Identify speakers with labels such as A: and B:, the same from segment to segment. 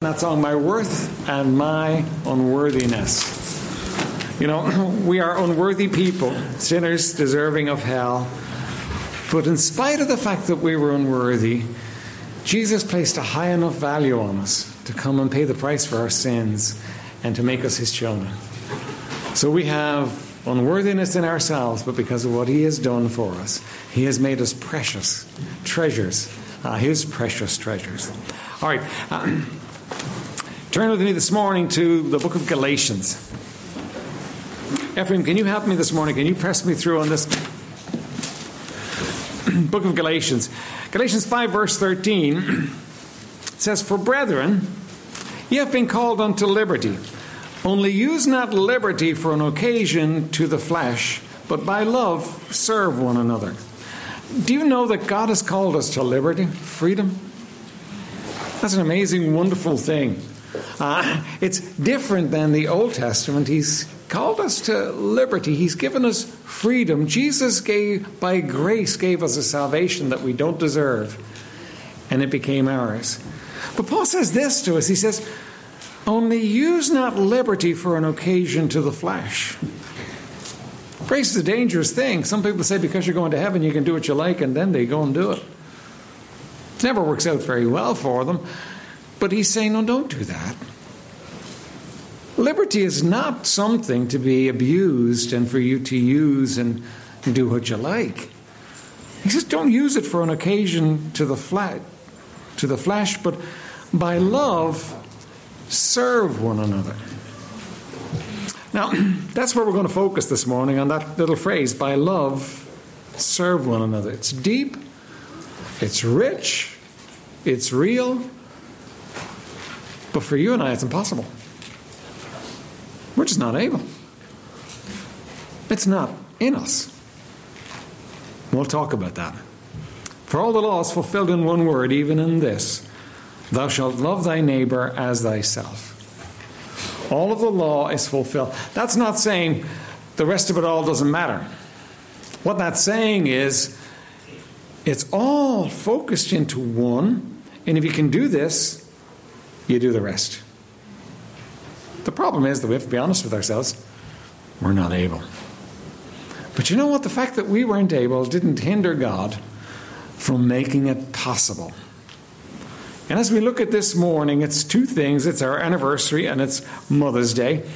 A: that song, My Worth and My Unworthiness. You know, we are unworthy people, sinners deserving of hell. But in spite of the fact that we were unworthy, Jesus placed a high enough value on us to come and pay the price for our sins and to make us his children. So we have unworthiness in ourselves, but because of what he has done for us, he has made us precious treasures, uh, his precious treasures. All right. Uh, Turn with me this morning to the book of Galatians. Ephraim, can you help me this morning? Can you press me through on this book of Galatians? Galatians 5, verse 13 says, For brethren, ye have been called unto liberty. Only use not liberty for an occasion to the flesh, but by love serve one another. Do you know that God has called us to liberty, freedom? That's an amazing, wonderful thing. Uh, it's different than the Old Testament. He's called us to liberty. He's given us freedom. Jesus gave, by grace, gave us a salvation that we don't deserve, and it became ours. But Paul says this to us. He says, "Only use not liberty for an occasion to the flesh." Grace is a dangerous thing. Some people say because you're going to heaven, you can do what you like, and then they go and do it. It never works out very well for them. But he's saying, no, don't do that. Liberty is not something to be abused and for you to use and do what you like. He says, don't use it for an occasion to the flat, to the flesh, but by love serve one another. Now, that's where we're going to focus this morning on that little phrase, by love serve one another. It's deep, it's rich, it's real, but for you and I, it's impossible. We're just not able. It's not in us. We'll talk about that. For all the law is fulfilled in one word, even in this Thou shalt love thy neighbor as thyself. All of the law is fulfilled. That's not saying the rest of it all doesn't matter. What that's saying is it's all focused into one, and if you can do this, you do the rest. The problem is that we have to be honest with ourselves. We're not able. But you know what? The fact that we weren't able didn't hinder God from making it possible. And as we look at this morning, it's two things it's our anniversary and it's Mother's Day.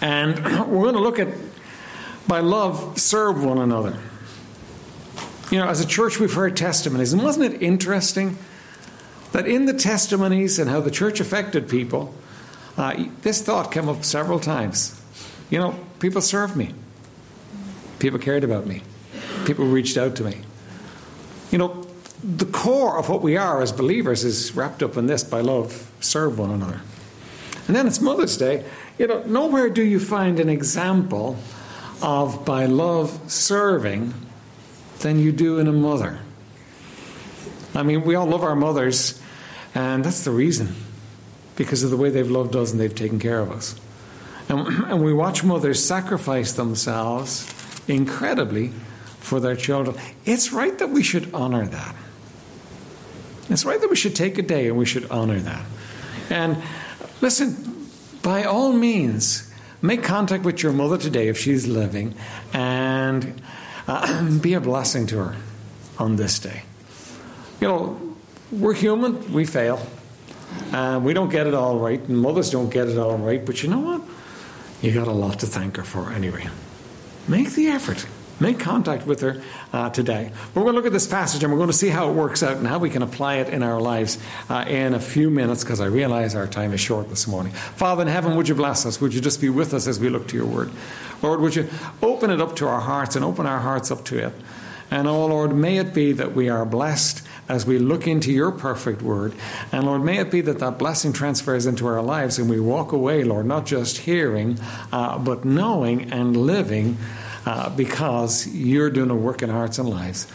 A: And we're going to look at by love, serve one another. You know, as a church, we've heard testimonies, and wasn't it interesting? That in the testimonies and how the church affected people, uh, this thought came up several times. You know, people served me, people cared about me, people reached out to me. You know, the core of what we are as believers is wrapped up in this by love, serve one another. And then it's Mother's Day. You know, nowhere do you find an example of by love serving than you do in a mother. I mean, we all love our mothers, and that's the reason, because of the way they've loved us and they've taken care of us. And, and we watch mothers sacrifice themselves incredibly for their children. It's right that we should honor that. It's right that we should take a day and we should honor that. And listen, by all means, make contact with your mother today if she's living and uh, be a blessing to her on this day. You know, we're human, we fail. Uh, we don't get it all right, and mothers don't get it all right, but you know what? You got a lot to thank her for anyway. Make the effort. Make contact with her uh, today. We're going to look at this passage and we're going to see how it works out and how we can apply it in our lives uh, in a few minutes because I realize our time is short this morning. Father in heaven, would you bless us? Would you just be with us as we look to your word? Lord, would you open it up to our hearts and open our hearts up to it? And oh Lord, may it be that we are blessed as we look into your perfect word. And Lord, may it be that that blessing transfers into our lives and we walk away, Lord, not just hearing, uh, but knowing and living uh, because you're doing a work in hearts and lives.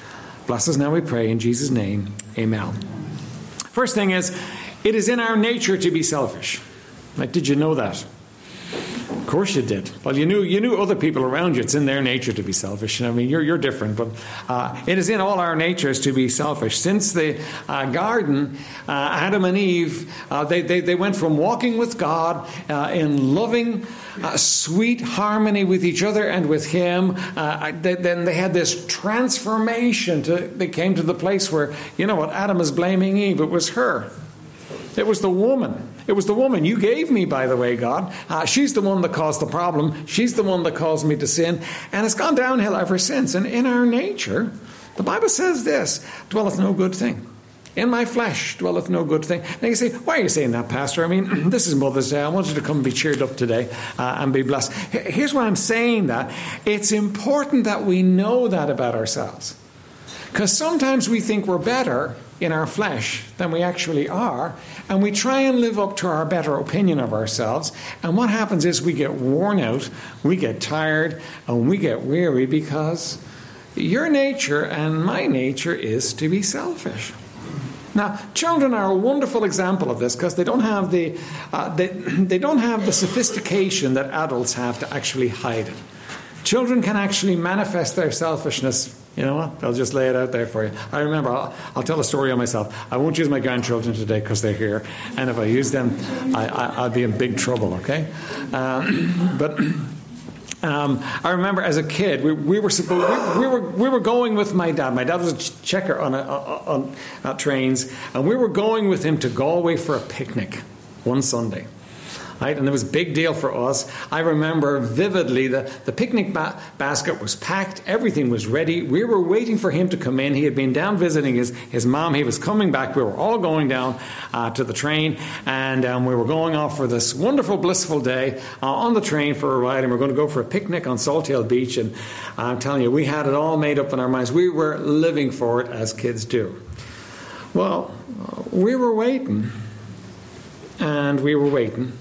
A: Bless us now, we pray, in Jesus' name. Amen. First thing is, it is in our nature to be selfish. Like, did you know that? Of course you did. Well, you knew you knew other people around you. It's in their nature to be selfish. I mean, you're you're different, but uh, it is in all our natures to be selfish. Since the uh, garden, uh, Adam and Eve, uh, they, they they went from walking with God uh, in loving, uh, sweet harmony with each other and with Him. They, then they had this transformation. To they came to the place where you know what Adam is blaming Eve. It was her. It was the woman. It was the woman you gave me, by the way, God. Uh, she's the one that caused the problem. She's the one that caused me to sin. And it's gone downhill ever since. And in our nature, the Bible says this dwelleth no good thing. In my flesh dwelleth no good thing. Now you say, why are you saying that, Pastor? I mean, this is Mother's Day. I want you to come and be cheered up today uh, and be blessed. Here's why I'm saying that. It's important that we know that about ourselves. Because sometimes we think we're better in our flesh than we actually are, and we try and live up to our better opinion of ourselves. And what happens is we get worn out, we get tired, and we get weary because your nature and my nature is to be selfish. Now, children are a wonderful example of this because they don't have the uh, they, they don't have the sophistication that adults have to actually hide it. Children can actually manifest their selfishness you know what? I'll just lay it out there for you. I remember, I'll, I'll tell a story on myself. I won't use my grandchildren today because they're here. And if I use them, I, will be in big trouble, okay? Um, but. Um, I remember as a kid, we, we were we, we, were we were going with my dad. My dad was a checker on, a, on, on trains, and we were going with him to Galway for a picnic one Sunday right? And it was a big deal for us. I remember vividly the, the picnic ba- basket was packed, everything was ready. We were waiting for him to come in. He had been down visiting his, his mom. He was coming back. We were all going down uh, to the train, and um, we were going off for this wonderful, blissful day uh, on the train for a ride, and we are going to go for a picnic on Salthill Beach. And I'm telling you, we had it all made up in our minds. We were living for it as kids do. Well, we were waiting, and we were waiting.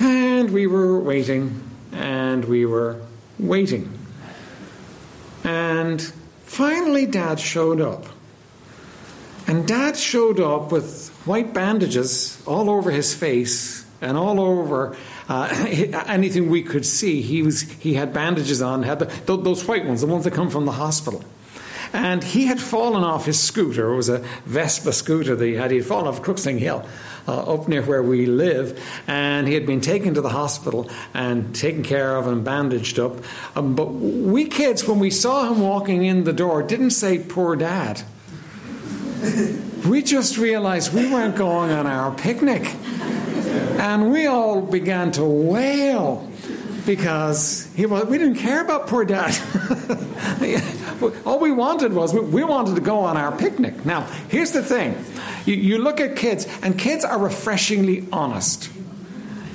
A: And we were waiting, and we were waiting. And finally, Dad showed up. And Dad showed up with white bandages all over his face and all over uh, anything we could see. He, was, he had bandages on, had the, those white ones, the ones that come from the hospital. And he had fallen off his scooter. It was a Vespa scooter that he had. He had fallen off Crookston Hill uh, up near where we live, and he had been taken to the hospital and taken care of and bandaged up. Um, but we kids, when we saw him walking in the door, didn't say, Poor dad. we just realized we weren't going on our picnic. And we all began to wail because he was, we didn't care about poor dad. all we wanted was we, wanted to go on our picnic. Now, here's the thing you, you look at kids, and kids are refreshingly honest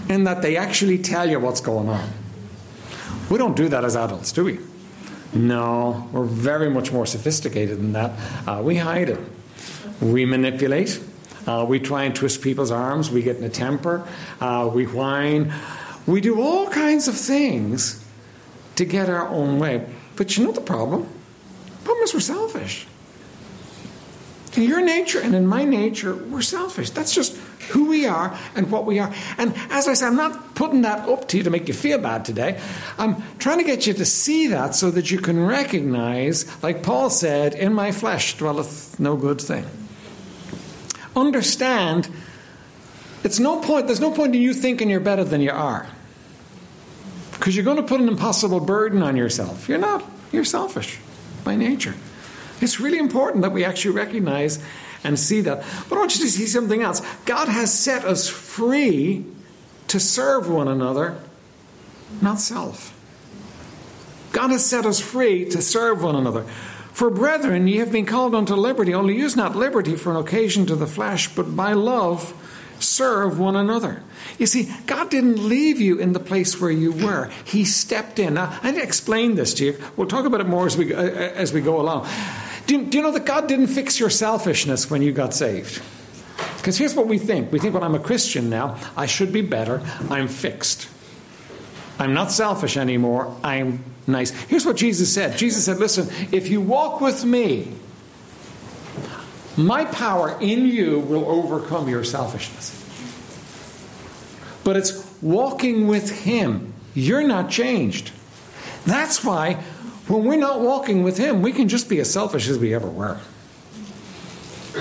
A: in that they actually tell you what's going on. We don't do that as adults, do we? No, we're very much more sophisticated than that. Uh, we hide it. We manipulate. Uh, we try and twist people's arms. We get in a temper. Uh, we whine. We do all kinds of things to get our own way. But you know the problem? The problem is we're selfish. In your nature and in my nature, we're selfish. That's just who we are and what we are. And as I said, I'm not putting that up to you to make you feel bad today. I'm trying to get you to see that so that you can recognize, like Paul said, in my flesh dwelleth no good thing. Understand, it's no point, there's no point in you thinking you're better than you are. Because you're going to put an impossible burden on yourself. You're not. You're selfish by nature. It's really important that we actually recognize and see that. But I want you to see something else. God has set us free to serve one another, not self. God has set us free to serve one another. For brethren, ye have been called unto liberty, only use not liberty for an occasion to the flesh, but by love serve one another. You see, God didn't leave you in the place where you were. He stepped in. Now, I need to explain this to you. We'll talk about it more as we, uh, as we go along. Do you, do you know that God didn't fix your selfishness when you got saved? Because here's what we think we think, well, I'm a Christian now, I should be better, I'm fixed. I'm not selfish anymore, I'm nice. Here's what Jesus said Jesus said, Listen, if you walk with me, my power in you will overcome your selfishness. but it's walking with Him. You're not changed. That's why when we're not walking with Him, we can just be as selfish as we ever were.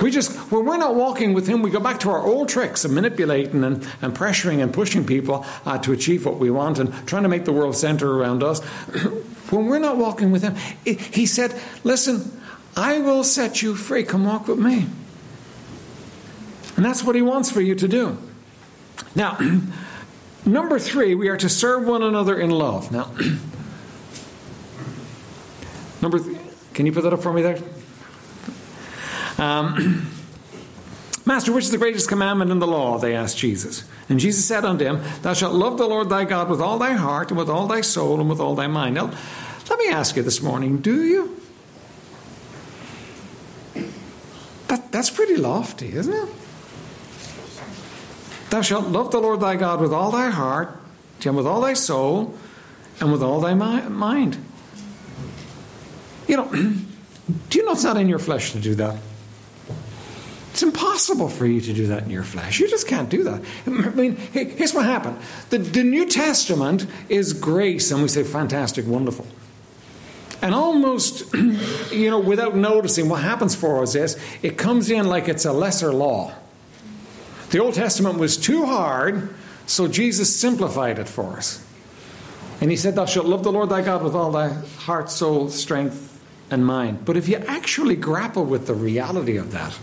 A: We just, when we're not walking with Him, we go back to our old tricks of manipulating and, and pressuring and pushing people uh, to achieve what we want and trying to make the world center around us. when we're not walking with Him, it, He said, Listen, I will set you free. Come walk with me. And that's what He wants for you to do. Now, number three, we are to serve one another in love. Now, number, th- can you put that up for me there? Um, Master, which is the greatest commandment in the law? They asked Jesus. And Jesus said unto him, Thou shalt love the Lord thy God with all thy heart, and with all thy soul, and with all thy mind. Now, let me ask you this morning do you? That, that's pretty lofty, isn't it? Thou shalt love the Lord thy God with all thy heart, and with all thy soul, and with all thy mind. You know, do you know it's not in your flesh to do that? It's impossible for you to do that in your flesh. You just can't do that. I mean, here's what happened the, the New Testament is grace, and we say fantastic, wonderful. And almost, you know, without noticing, what happens for us is it comes in like it's a lesser law. The Old Testament was too hard, so Jesus simplified it for us. And he said, Thou shalt love the Lord thy God with all thy heart, soul, strength, and mind. But if you actually grapple with the reality of that,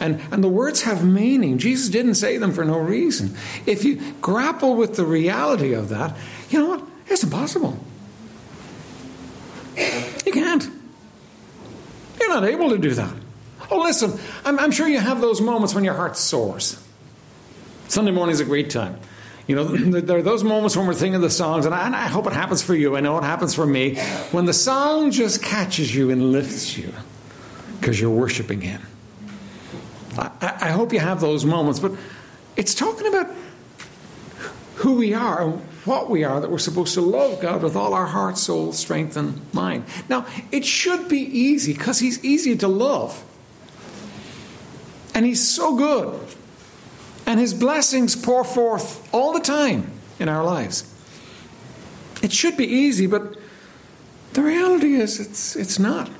A: and, and the words have meaning. Jesus didn't say them for no reason. If you grapple with the reality of that, you know what? It's impossible. You can't. You're not able to do that. Oh, listen, I'm, I'm sure you have those moments when your heart soars. Sunday morning is a great time. You know, there are those moments when we're singing the songs, and I, and I, hope it happens for you. I know it happens for me. When the song just catches you and lifts you because you're worshiping Him. I, I hope you have those moments, but it's talking about who we are what we are that we're supposed to love God with all our heart, soul, strength, and mind. Now, it should be easy because He's easy to love. And He's so good. And His blessings pour forth all the time in our lives. It should be easy, but the reality is it's, it's not.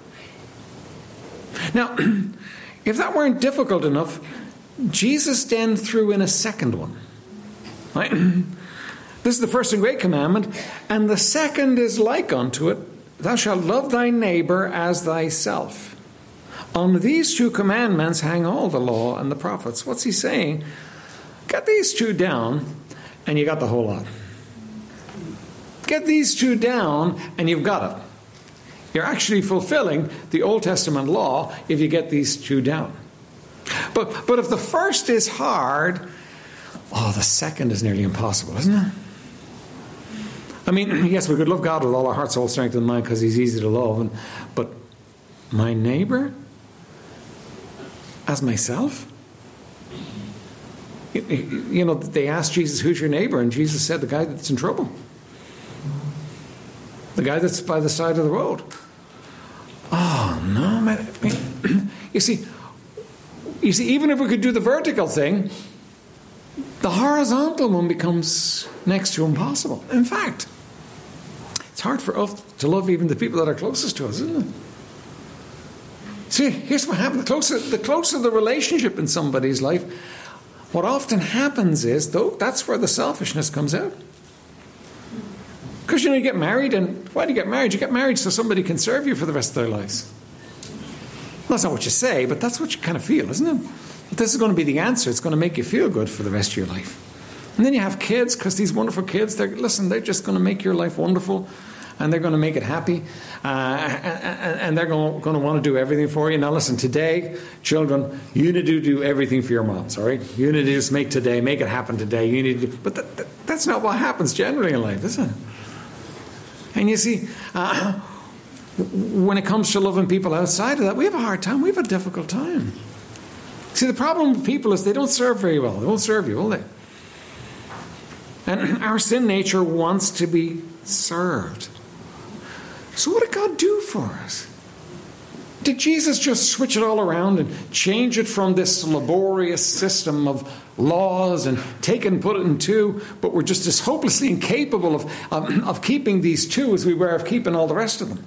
A: Now, If that weren't difficult enough, Jesus then threw in a second one. Right? This is the first and great commandment, and the second is like unto it Thou shalt love thy neighbor as thyself. On these two commandments hang all the law and the prophets. What's he saying? Get these two down, and you got the whole lot. Get these two down, and you've got it. You're actually fulfilling the Old Testament law if you get these two down. But, but if the first is hard, oh, the second is nearly impossible, isn't it? I mean, yes, we could love God with all our heart, soul, strength, and mind because He's easy to love. And, but my neighbor as myself? You, you know, they asked Jesus, Who's your neighbor? And Jesus said, The guy that's in trouble. The guy that's by the side of the road. Oh no, man! you see, you see, even if we could do the vertical thing, the horizontal one becomes next to impossible. In fact, it's hard for us to love even the people that are closest to us, isn't it? See, here's what happens: the closer, the closer the relationship in somebody's life, what often happens is, though, that's where the selfishness comes out. Because you know, you get married, and why do you get married? You get married so somebody can serve you for the rest of their lives. that's not what you say, but that's what you kind of feel, isn't it? This is going to be the answer. It's going to make you feel good for the rest of your life. And then you have kids, because these wonderful kids, they're, listen, they're just going to make your life wonderful and they're going to make it happy, uh, and, they're going to, going to want to do everything for you. Now, listen, today, children, you need to do everything for your moms, all right? You need to just make today, make it happen today. You need to, but that, that, that's not what happens generally in life, is it? And you see, uh, when it comes to loving people outside of that, we have a hard time. We have a difficult time. See, the problem with people is they don't serve very well. They won't serve you, will they? And our sin nature wants to be served. So, what did God do for us? Did Jesus just switch it all around and change it from this laborious system of laws and take and put it in two, but we're just as hopelessly incapable of, of keeping these two as we were of keeping all the rest of them?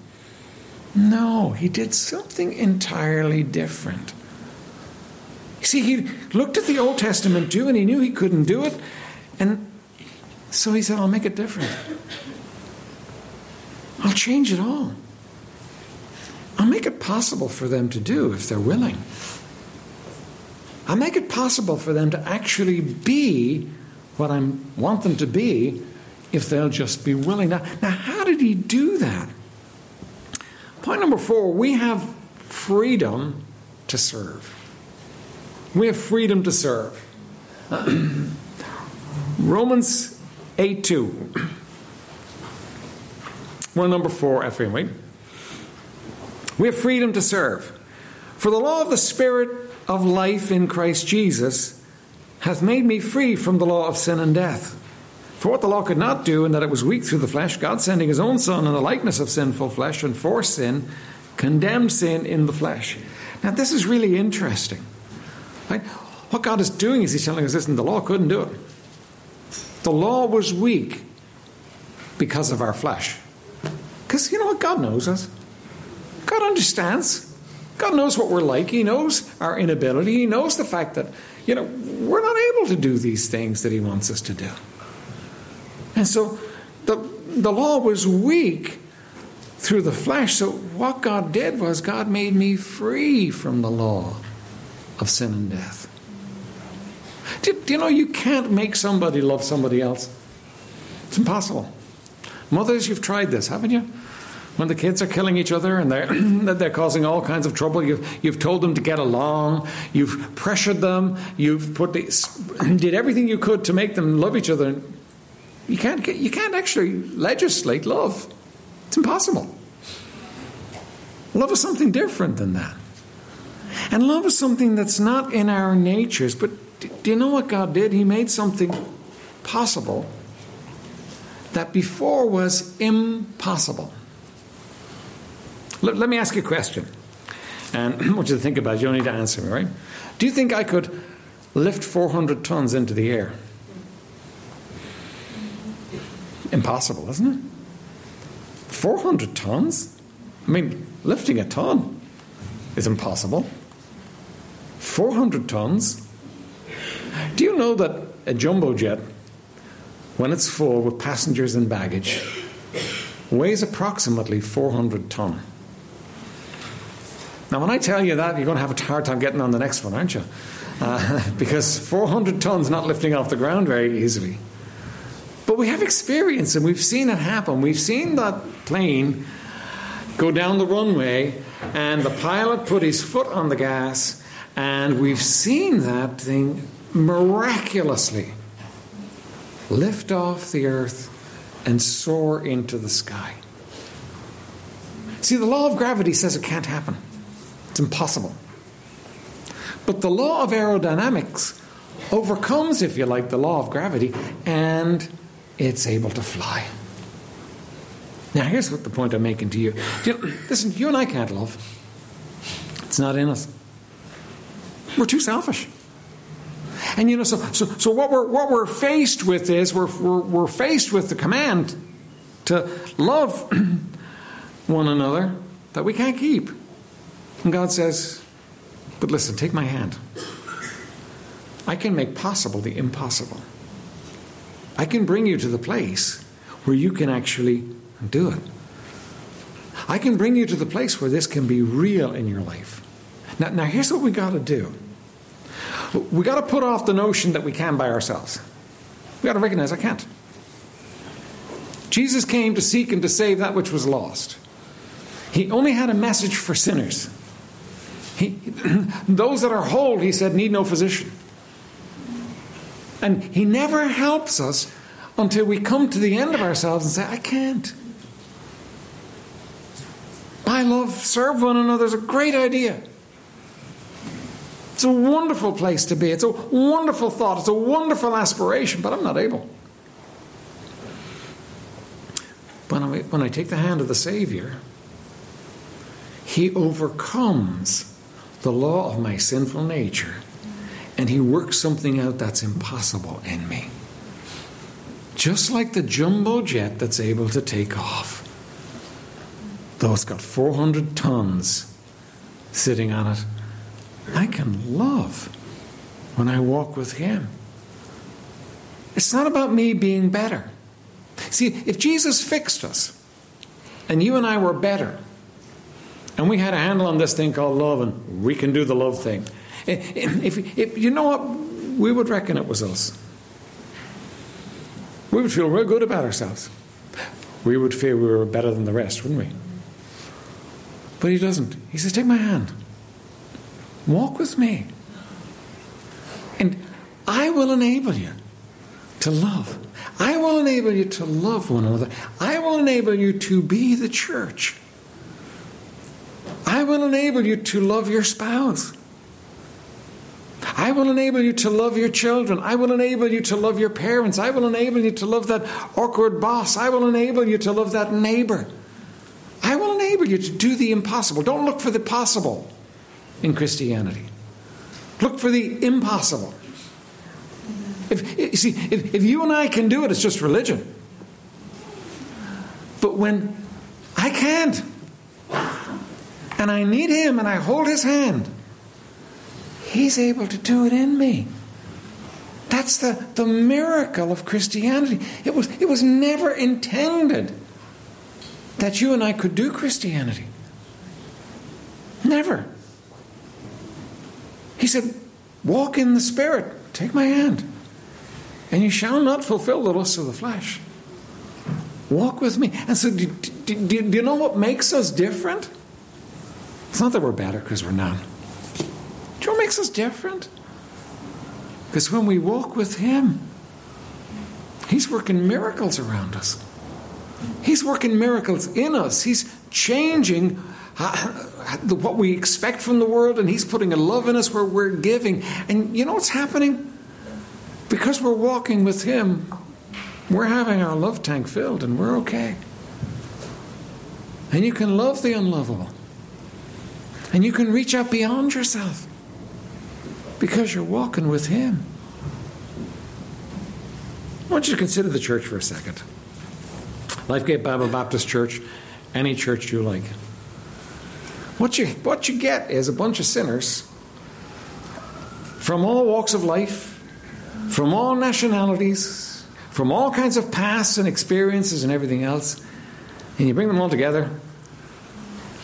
A: No, he did something entirely different. See, he looked at the Old Testament Jew and he knew he couldn't do it, and so he said, I'll make it different. I'll change it all. I'll make it possible for them to do if they're willing. I'll make it possible for them to actually be what I want them to be if they'll just be willing. Now, now, how did he do that? Point number four we have freedom to serve. We have freedom to serve. Romans 8 2. Well, number four, Ephraim, wait. We have freedom to serve. For the law of the Spirit of life in Christ Jesus hath made me free from the law of sin and death. For what the law could not do, in that it was weak through the flesh, God sending his own Son in the likeness of sinful flesh, and for sin, condemned sin in the flesh. Now, this is really interesting. Right? What God is doing is He's telling us, listen, the law couldn't do it. The law was weak because of our flesh. Because you know what? God knows us. God understands. God knows what we're like. He knows our inability. He knows the fact that, you know, we're not able to do these things that He wants us to do. And so the, the law was weak through the flesh. So what God did was God made me free from the law of sin and death. Do, do you know you can't make somebody love somebody else? It's impossible. Mothers, you've tried this, haven't you? when the kids are killing each other and they're, they're causing all kinds of trouble, you've, you've told them to get along, you've pressured them, you've put the, did everything you could to make them love each other. You can't, you can't actually legislate love. It's impossible. Love is something different than that. And love is something that's not in our natures. But do you know what God did? He made something possible that before was impossible. Let, let me ask you a question. And I want you to think about it. You don't need to answer me, right? Do you think I could lift 400 tons into the air? Impossible, isn't it? 400 tons? I mean, lifting a ton is impossible. 400 tons? Do you know that a jumbo jet, when it's full with passengers and baggage, weighs approximately 400 ton? Now, when I tell you that, you're going to have a hard time getting on the next one, aren't you? Uh, because 400 tons not lifting off the ground very easily. But we have experience and we've seen it happen. We've seen that plane go down the runway and the pilot put his foot on the gas, and we've seen that thing miraculously lift off the earth and soar into the sky. See, the law of gravity says it can't happen. It's impossible. But the law of aerodynamics overcomes, if you like, the law of gravity, and it's able to fly. Now, here's what the point I'm making to you. you listen, you and I can't love. It's not in us. We're too selfish. And you know, so, so, so what, we're, what we're faced with is we're, we're, we're faced with the command to love one another that we can't keep. And God says, But listen, take my hand. I can make possible the impossible. I can bring you to the place where you can actually do it. I can bring you to the place where this can be real in your life. Now, now here's what we got to do. We got to put off the notion that we can by ourselves. We got to recognize I can't. Jesus came to seek and to save that which was lost. He only had a message for sinners. He, those that are whole, he said, need no physician. And he never helps us until we come to the end of ourselves and say, I can't. By love, serve one another is a great idea. A wonderful place to be. It's a wonderful thought. It's a wonderful aspiration, but I'm not able. When I, when I take the hand of the Savior, He overcomes the law of my sinful nature and He works something out that's impossible in me. Just like the jumbo jet that's able to take off. Though it's got 400 tons sitting on it, I can love when I walk with Him. It's not about me being better. See, if Jesus fixed us and you and I were better, and we had a handle on this thing called love, and we can do the love thing. Eh, eh, if, if, you know what, we would reckon it was us. We would feel real good about ourselves. We would feel we were better than the rest, wouldn't we? But he doesn't. He says, Take my hand. Walk with me. And I will enable you to love. I will enable you to love one another. I will enable you to be the church. I will enable you to love your spouse. I will enable you to love your children. I will enable you to love your parents. I will enable you to love that awkward boss. I will enable you to love that neighbor. I will enable you to do the impossible. Don't look for the possible in Christianity. Look for the impossible. If, you see, if, if you and I can do it, it's just religion. But when I can't, and I need Him, and I hold His hand, He's able to do it in me. That's the, the miracle of Christianity. It was, it was never intended that you and I could do Christianity. Never. He said, Walk in the Spirit, take my hand, and you shall not fulfill the lusts of the flesh. Walk with me. And so, do, do, do, do you know what makes us different? It's not that we're better because we're not. Do you know what makes us different? Because when we walk with Him, He's working miracles around us. He's working miracles in us. He's changing uh, what we expect from the world, and He's putting a love in us where we're giving. And you know what's happening? Because we're walking with Him, we're having our love tank filled, and we're okay. And you can love the unlovable. And you can reach out beyond yourself because you're walking with Him. I want you to consider the church for a second. Lifegate Bible Baptist Church, any church you like. What you, what you get is a bunch of sinners from all walks of life, from all nationalities, from all kinds of pasts and experiences and everything else, and you bring them all together.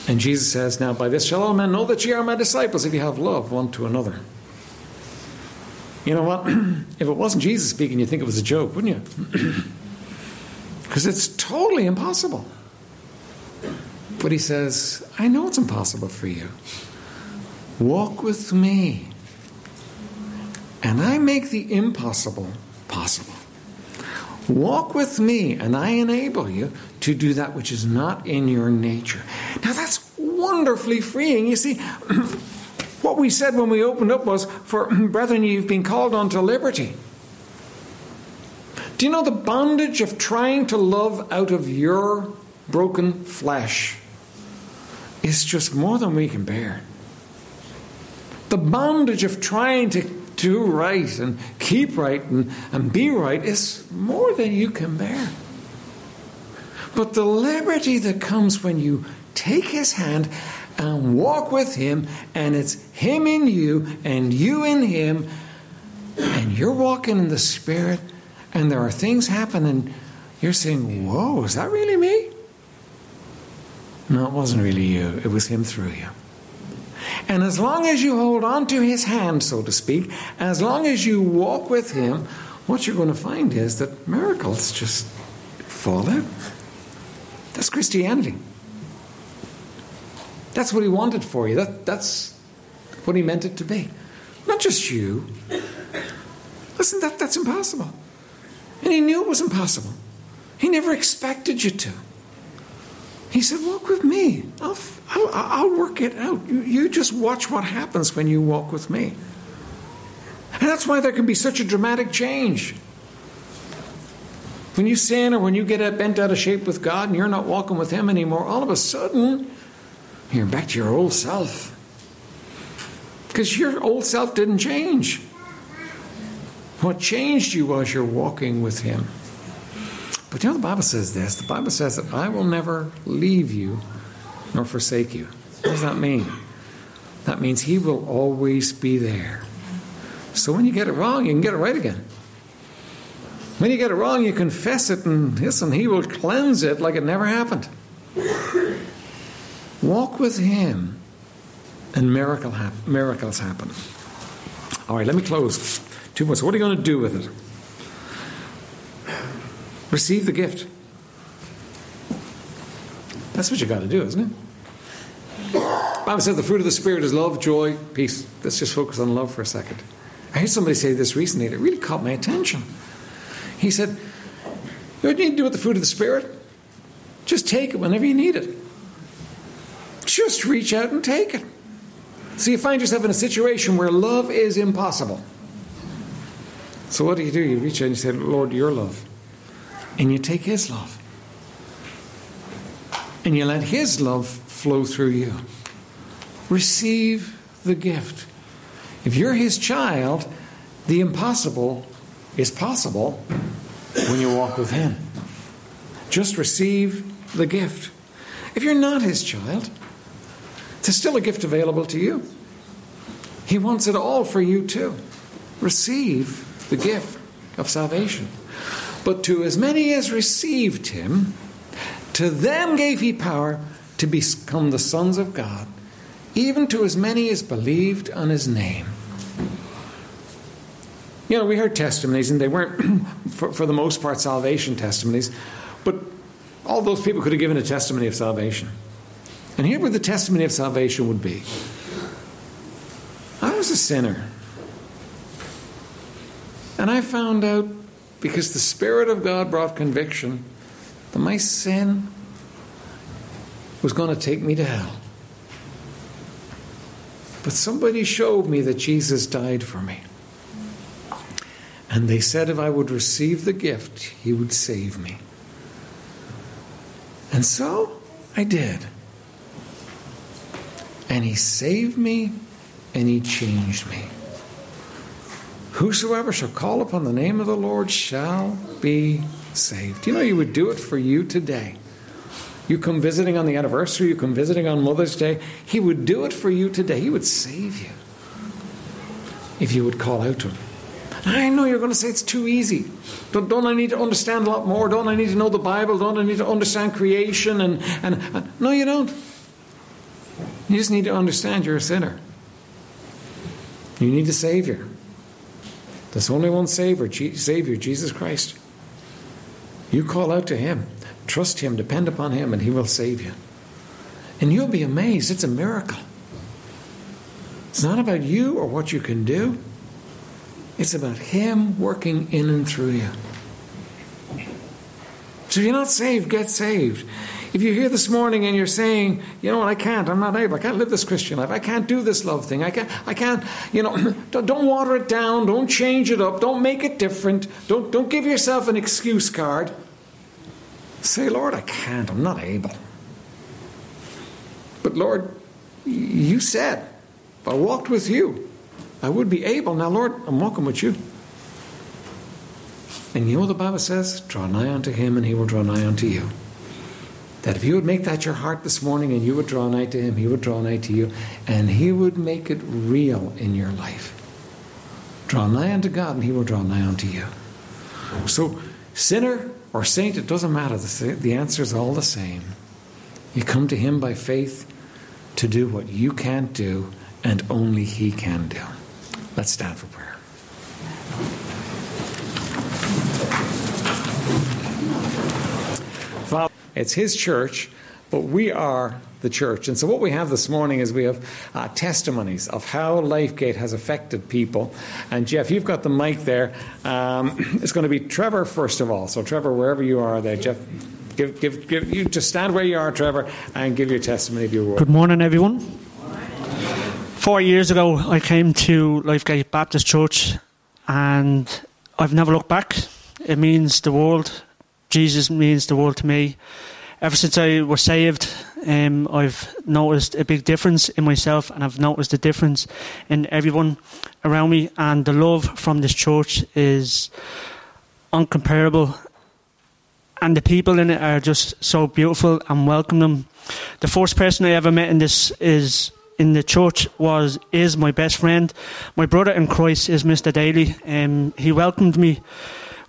A: And Jesus says, Now by this shall all men know that ye are my disciples if you have love one to another. You know what? if it wasn't Jesus speaking, you'd think it was a joke, wouldn't you? Because it's totally impossible. But he says, I know it's impossible for you. Walk with me. And I make the impossible possible. Walk with me, and I enable you to do that which is not in your nature. Now, that's wonderfully freeing. You see, what we said when we opened up was, For brethren, you've been called unto liberty. Do you know the bondage of trying to love out of your broken flesh is just more than we can bear. The bondage of trying to do right and keep right and, and be right is more than you can bear. But the liberty that comes when you take his hand and walk with him, and it's him in you and you in him, and you're walking in the Spirit, and there are things happening, you're saying, Whoa, is that really me? No, it wasn't really you, it was Him through you. And as long as you hold on to His hand, so to speak, as long as you walk with Him, what you're going to find is that miracles just fall out. That's Christianity. That's what He wanted for you. That, that's what He meant it to be. Not just you. Listen, that, that's impossible. And He knew it was impossible. He never expected you to. He said, Walk with me. I'll, I'll, I'll work it out. You, you just watch what happens when you walk with me. And that's why there can be such a dramatic change. When you sin or when you get bent out of shape with God and you're not walking with Him anymore, all of a sudden, You're back to your old self. Because your old self didn't change. What changed you was you're walking with Him. But you know, the Bible says this the Bible says that I will never leave you nor forsake you. What does that mean? That means He will always be there. So when you get it wrong, you can get it right again. When you get it wrong, you confess it, and listen, He will cleanse it like it never happened. Walk with Him, and miracle hap- miracles happen. All right, let me close. Two more. So, what are you going to do with it? Receive the gift. That's what you got to do, isn't it? Bible says the fruit of the Spirit is love, joy, peace. Let's just focus on love for a second. I heard somebody say this recently, and it really caught my attention. He said, You what you need to do with the fruit of the Spirit? Just take it whenever you need it. Just reach out and take it. So you find yourself in a situation where love is impossible. So what do you do? You reach out and you say, Lord, your love. And you take His love. And you let His love flow through you. Receive the gift. If you're His child, the impossible is possible when you walk with Him. Just receive the gift. If you're not His child, there's still a gift available to you. He wants it all for you too. Receive the gift of salvation. But to as many as received him, to them gave he power to become the sons of God, even to as many as believed on his name. You know, we heard testimonies, and they weren't, for, for the most part, salvation testimonies, but all those people could have given a testimony of salvation. And here where the testimony of salvation would be I was a sinner. And I found out, because the Spirit of God brought conviction, that my sin was going to take me to hell. But somebody showed me that Jesus died for me. And they said if I would receive the gift, he would save me. And so I did. And he saved me and he changed me. Whosoever shall call upon the name of the Lord shall be saved. You know, you would do it for you today. You come visiting on the anniversary, you come visiting on Mother's Day. He would do it for you today. He would save you if you would call out to him. I know you're going to say it's too easy. Don't, don't, I need to understand a lot more? Don't I need to know the Bible? Don't I need to understand creation? And, and, and no, you don't. You just need to understand you're a sinner. You need a Savior. There's only one Savior, Savior, Jesus Christ. You call out to Him, trust Him, depend upon Him, and He will save you. And you'll be amazed. It's a miracle. It's not about you or what you can do, it's about Him working in and through you. So if you're not saved, get saved. If you're here this morning and you're saying, you know what, I can't, I'm not able, I can't live this Christian life, I can't do this love thing, I can't, I can't, you know, don't water it down, don't change it up, don't make it different, don't, don't give yourself an excuse card. Say, Lord, I can't, I'm not able. But Lord, you said, if I walked with you, I would be able. Now, Lord, I'm walking with you. And you know what the Bible says? Draw nigh unto him, and he will draw nigh unto you. That if you would make that your heart this morning and you would draw nigh to him, he would draw nigh to you, and he would make it real in your life. Draw nigh unto God, and he will draw nigh unto you. So, sinner or saint, it doesn't matter. The answer is all the same. You come to him by faith to do what you can't do, and only he can do. Let's stand for prayer. Father, it's His church, but we are the church. And so, what we have this morning is we have uh, testimonies of how LifeGate has affected people. And Jeff, you've got the mic there. Um, it's going to be Trevor first of all. So, Trevor, wherever you are there, Jeff. Give, give, give, you just stand where you are, Trevor, and give your testimony of your word.
B: Good morning, everyone. Four years ago, I came to LifeGate Baptist Church, and I've never looked back. It means the world. Jesus means the world to me. Ever since I was saved, um, I've noticed a big difference in myself, and I've noticed a difference in everyone around me. And the love from this church is uncomparable, and the people in it are just so beautiful and welcome them. The first person I ever met in this is in the church was is my best friend. My brother in Christ is Mr. Daly. Um, he welcomed me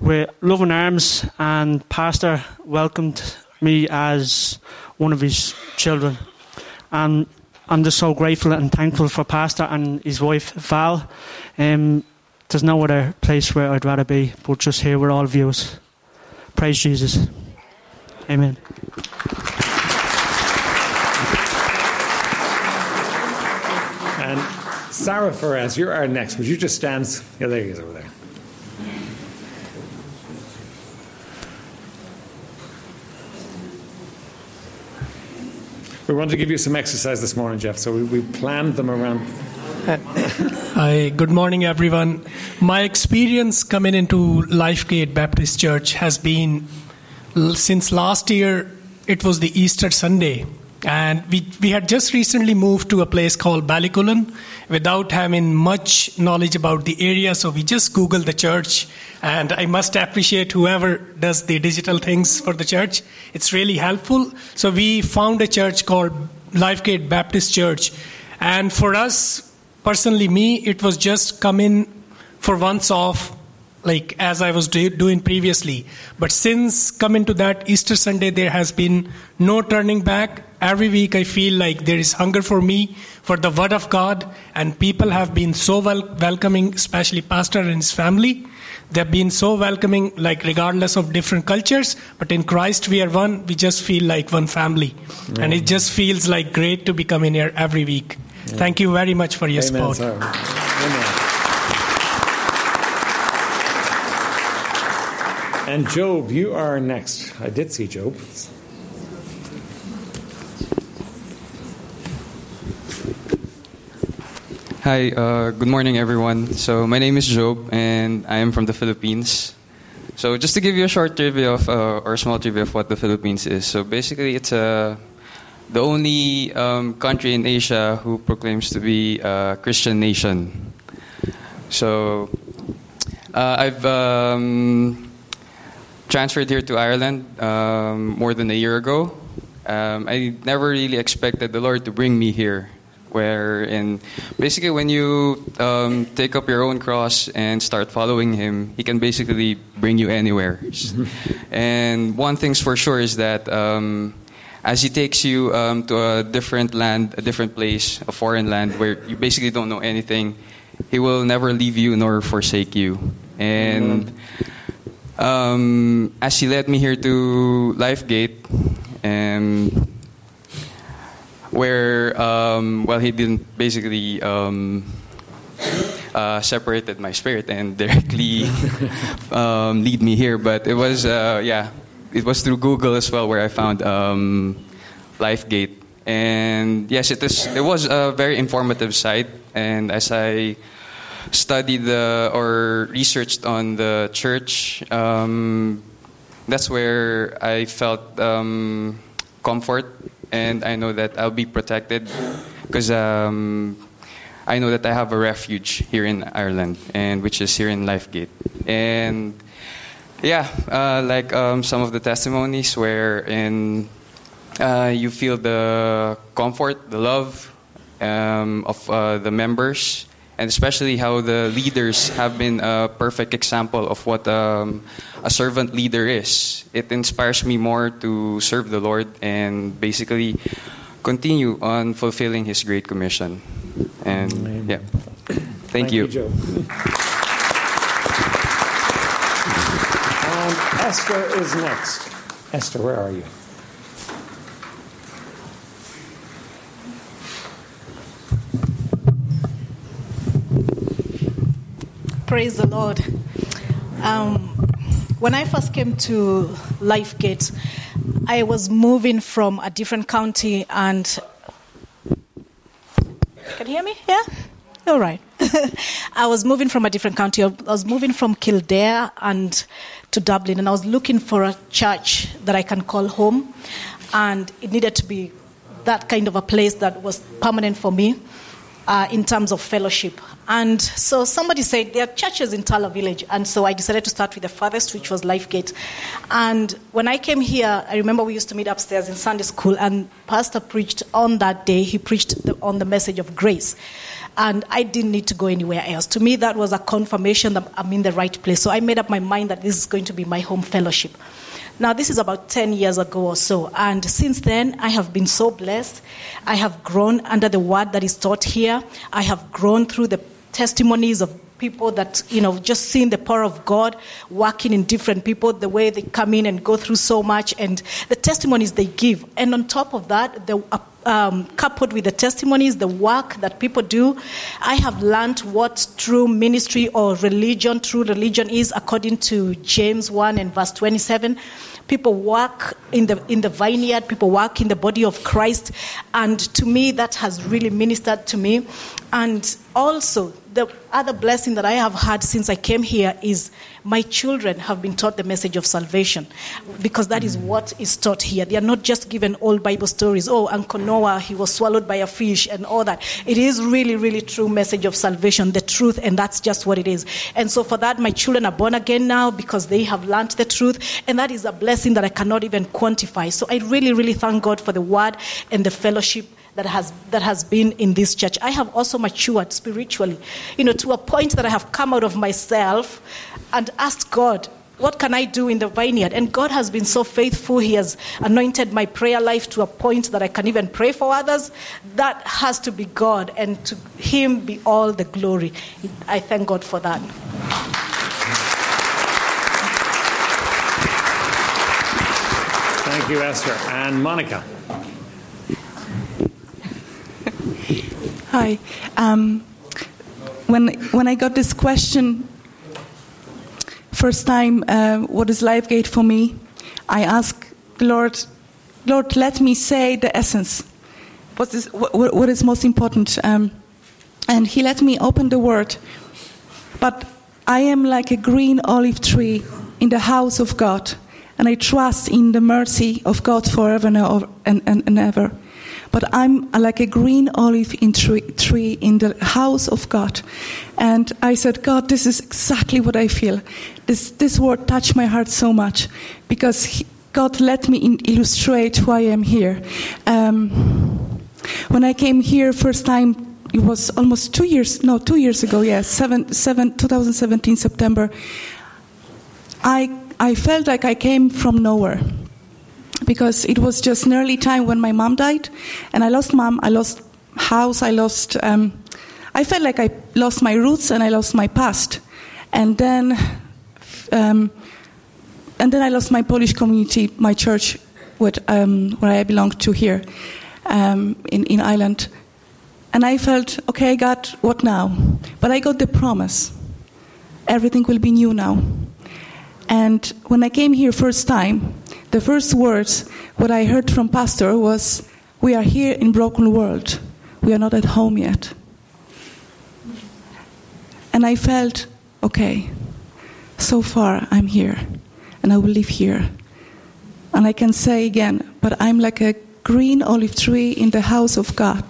B: with loving arms, and Pastor welcomed me as one of his children. And I'm just so grateful and thankful for Pastor and his wife Val. Um, there's no other place where I'd rather be but just here with all of you. Praise Jesus. Amen.
A: And Sarah Ferraz, you're our next. Would you just stand? Yeah, there he is over there. We wanted to give you some exercise this morning, Jeff, so we, we planned them around.
C: Uh, hi, good morning, everyone. My experience coming into Lifegate Baptist Church has been since last year, it was the Easter Sunday. And we, we had just recently moved to a place called Ballycullen without having much knowledge about the area. So we just Googled the church. And I must appreciate whoever does the digital things for the church. It's really helpful. So we found a church called Lifegate Baptist Church. And for us, personally, me, it was just coming for once off like as I was do- doing previously. But since coming to that Easter Sunday, there has been no turning back. Every week, I feel like there is hunger for me, for the Word of God, and people have been so well welcoming, especially Pastor and his family. They've been so welcoming, like regardless of different cultures. But in Christ, we are one. We just feel like one family, yeah. and it just feels like great to be coming here every week. Thank you very much for your
A: Amen,
C: support.
A: And Job, you are next. I did see Job.
D: Hi, uh, good morning, everyone. So, my name is Job, and I am from the Philippines. So, just to give you a short trivia of, uh, or small trivia of what the Philippines is. So, basically, it's uh, the only um, country in Asia who proclaims to be a Christian nation. So, uh, I've um, transferred here to Ireland um, more than a year ago. Um, I never really expected the Lord to bring me here where in basically when you um, take up your own cross and start following him he can basically bring you anywhere. And one thing's for sure is that um, as he takes you um, to a different land a different place a foreign land where you basically don't know anything he will never leave you nor forsake you. And um, as he led me here to lifegate and where um, well he didn't basically um, uh, separated my spirit and directly um, lead me here. But it was uh, yeah, it was through Google as well where I found um, LifeGate. And yes, it was a very informative site. And as I studied the, or researched on the church, um, that's where I felt um, comfort and I know that I'll be protected because um, I know that I have a refuge here in Ireland, and which is here in Lifegate. And yeah, uh, like um, some of the testimonies where in uh, you feel the comfort, the love um, of uh, the members, and especially how the leaders have been a perfect example of what um, a servant leader is. It inspires me more to serve the Lord and basically continue on fulfilling His great commission. And Amen. yeah, thank,
A: thank you. you and Esther is next. Esther, where are you?
E: Praise the Lord. Um, when I first came to Lifegate, I was moving from a different county and. Can you hear me? Yeah? All right. I was moving from a different county. I was moving from Kildare and to Dublin, and I was looking for a church that I can call home, and it needed to be that kind of a place that was permanent for me uh, in terms of fellowship. And so somebody said there are churches in Tallaght Village, and so I decided to start with the farthest, which was Lifegate. And when I came here, I remember we used to meet upstairs in Sunday school, and Pastor preached on that day. He preached the, on the message of grace, and I didn't need to go anywhere else. To me, that was a confirmation that I'm in the right place. So I made up my mind that this is going to be my home fellowship. Now, this is about 10 years ago or so, and since then, I have been so blessed. I have grown under the word that is taught here. I have grown through the testimonies of people that, you know, just seeing the power of God working in different people, the way they come in and go through so much, and the testimonies they give. And on top of that, the um, coupled with the testimonies, the work that people do, I have learned what true ministry or religion, true religion is according to James 1 and verse 27. People work in the, in the vineyard, people work in the body of Christ, and to me, that has really ministered to me. And also, the other blessing that I have had since I came here is my children have been taught the message of salvation because that is what is taught here. They are not just given old Bible stories. Oh, Uncle Noah, he was swallowed by a fish and all that. It is really, really true message of salvation, the truth, and that's just what it is. And so for that, my children are born again now because they have learned the truth, and that is a blessing that I cannot even quantify. So I really, really thank God for the word and the fellowship that has, that has been in this church. I have also matured spiritually, you know, to a point that I have come out of myself and asked God, what can I do in the vineyard? And God has been so faithful. He has anointed my prayer life to a point that I can even pray for others. That has to be God, and to Him be all the glory. I thank God for that.
A: Thank you, Esther. And Monica.
F: Hi. Um, when when I got this question first time, uh, what is LifeGate for me? I asked the Lord, Lord, let me say the essence. What is what, what is most important? Um, and He let me open the Word. But I am like a green olive tree in the house of God, and I trust in the mercy of God forever and, and, and ever but I'm like a green olive in tree, tree, in the house of God. And I said, God, this is exactly what I feel. This, this word touched my heart so much because he, God let me illustrate why I am here. Um, when I came here first time, it was almost two years, no, two years ago, yes, seven, seven, 2017 September. I, I felt like I came from nowhere because it was just an early time when my mom died, and I lost mom, I lost house, I lost. Um, I felt like I lost my roots and I lost my past, and then, um, and then I lost my Polish community, my church, um, where I belong to here, um, in in Ireland, and I felt okay, God, what now? But I got the promise, everything will be new now. And when I came here first time, the first words what I heard from pastor was, "We are here in broken world. We are not at home yet." And I felt, okay, so far I'm here, and I will live here. And I can say again, but I'm like a green olive tree in the house of God.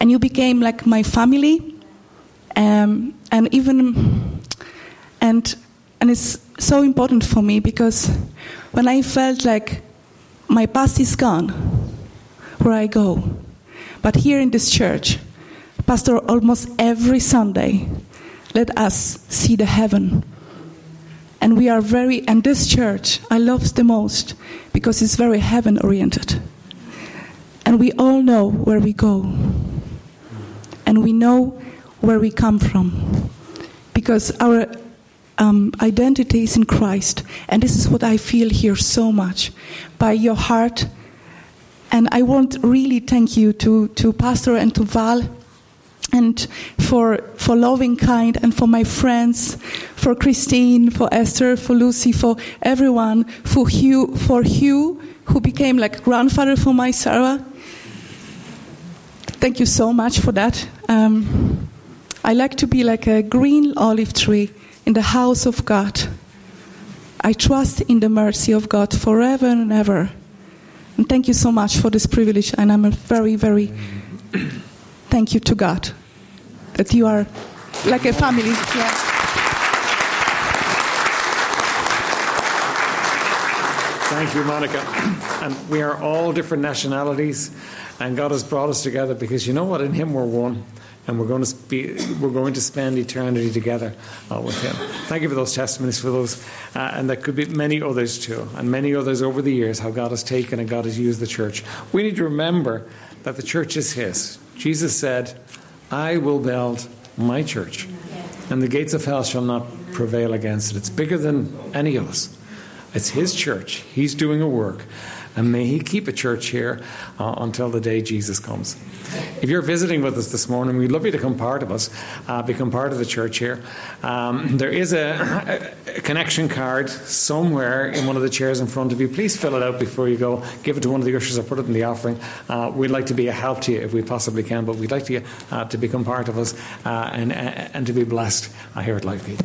F: And you became like my family, um, and even and and it's so important for me because when I felt like my past is gone, where I go. But here in this church, Pastor almost every Sunday let us see the heaven. And we are very, and this church I love the most because it's very heaven oriented. And we all know where we go. And we know where we come from. Because our um, identities in Christ. And this is what I feel here so much by your heart. And I want really thank you to, to Pastor and to Val and for, for loving kind and for my friends, for Christine, for Esther, for Lucy, for everyone, for Hugh, for Hugh who became like grandfather for my Sarah. Thank you so much for that. Um, I like to be like a green olive tree in the house of God. I trust in the mercy of God forever and ever. And thank you so much for this privilege. And I'm a very, very thank you to God that you are like a family.
A: Thank you, Monica. And we are all different nationalities, and God has brought us together because you know what? In Him we're one, and we're going to be, we're going to spend eternity together uh, with Him. Thank you for those testimonies, for those, uh, and there could be many others too, and many others over the years how God has taken and God has used the church. We need to remember that the church is His. Jesus said, "I will build my church, and the gates of hell shall not prevail against it." It's bigger than any of us. It's His church. He's doing a work. And may He keep a church here uh, until the day Jesus comes. If you're visiting with us this morning, we'd love you to come part of us, uh, become part of the church here. Um, there is a, a, connection card somewhere in one of the chairs in front of you. Please fill it out before you go. Give it to one of the ushers or put it in the offering. Uh, we'd like to be a help to you if we possibly can, but we'd like to, uh, to become part of us uh, and, and to be blessed uh, here at Life Gate.